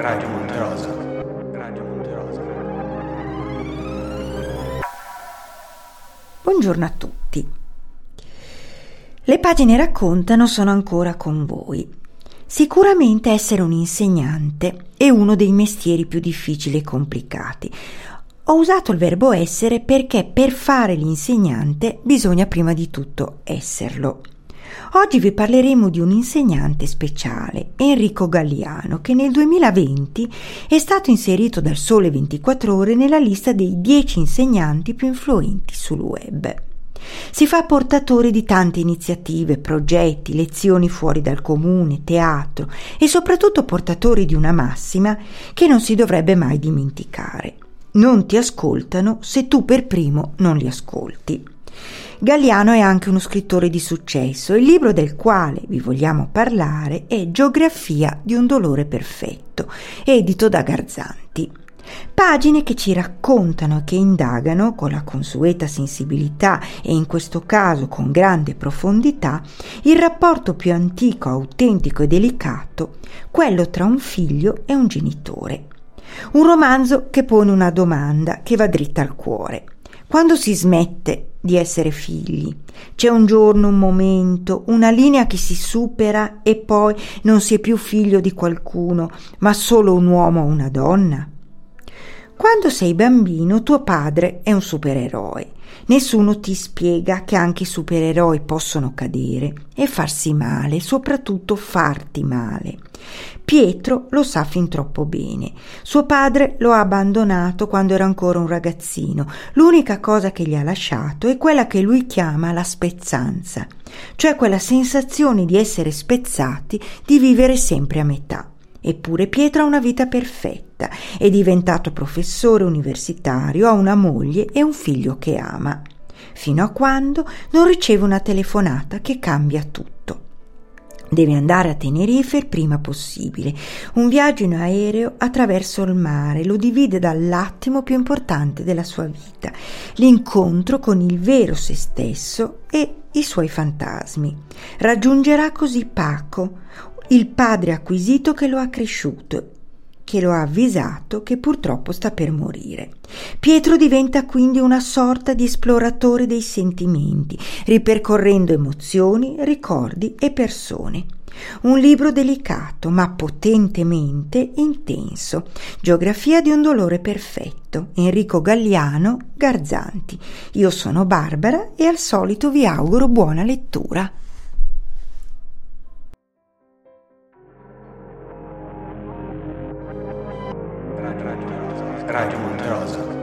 Radio Monterosa. Radio Monterosa. Buongiorno a tutti. Le pagine raccontano sono ancora con voi. Sicuramente essere un insegnante è uno dei mestieri più difficili e complicati. Ho usato il verbo essere perché per fare l'insegnante bisogna prima di tutto esserlo. Oggi vi parleremo di un insegnante speciale, Enrico Galliano, che nel 2020 è stato inserito dal Sole 24 Ore nella lista dei 10 insegnanti più influenti sul web. Si fa portatore di tante iniziative, progetti, lezioni fuori dal comune, teatro e soprattutto portatore di una massima che non si dovrebbe mai dimenticare. Non ti ascoltano se tu per primo non li ascolti. Galliano è anche uno scrittore di successo. Il libro del quale vi vogliamo parlare è Geografia di un dolore perfetto, edito da Garzanti. Pagine che ci raccontano e che indagano con la consueta sensibilità e in questo caso con grande profondità il rapporto più antico, autentico e delicato, quello tra un figlio e un genitore. Un romanzo che pone una domanda che va dritta al cuore. Quando si smette di essere figli, c'è un giorno, un momento, una linea che si supera e poi non si è più figlio di qualcuno, ma solo un uomo o una donna? Quando sei bambino tuo padre è un supereroe. Nessuno ti spiega che anche i supereroi possono cadere e farsi male, soprattutto farti male. Pietro lo sa fin troppo bene. Suo padre lo ha abbandonato quando era ancora un ragazzino. L'unica cosa che gli ha lasciato è quella che lui chiama la spezzanza, cioè quella sensazione di essere spezzati, di vivere sempre a metà. Eppure Pietro ha una vita perfetta, è diventato professore universitario, ha una moglie e un figlio che ama, fino a quando non riceve una telefonata che cambia tutto. Deve andare a Tenerife il prima possibile. Un viaggio in aereo attraverso il mare lo divide dall'attimo più importante della sua vita, l'incontro con il vero se stesso e i suoi fantasmi. Raggiungerà così Paco, il padre acquisito che lo ha cresciuto, che lo ha avvisato che purtroppo sta per morire. Pietro diventa quindi una sorta di esploratore dei sentimenti, ripercorrendo emozioni, ricordi e persone. Un libro delicato ma potentemente intenso. Geografia di un dolore perfetto. Enrico Galliano, Garzanti. Io sono Barbara e al solito vi auguro buona lettura. Radio Monterosa.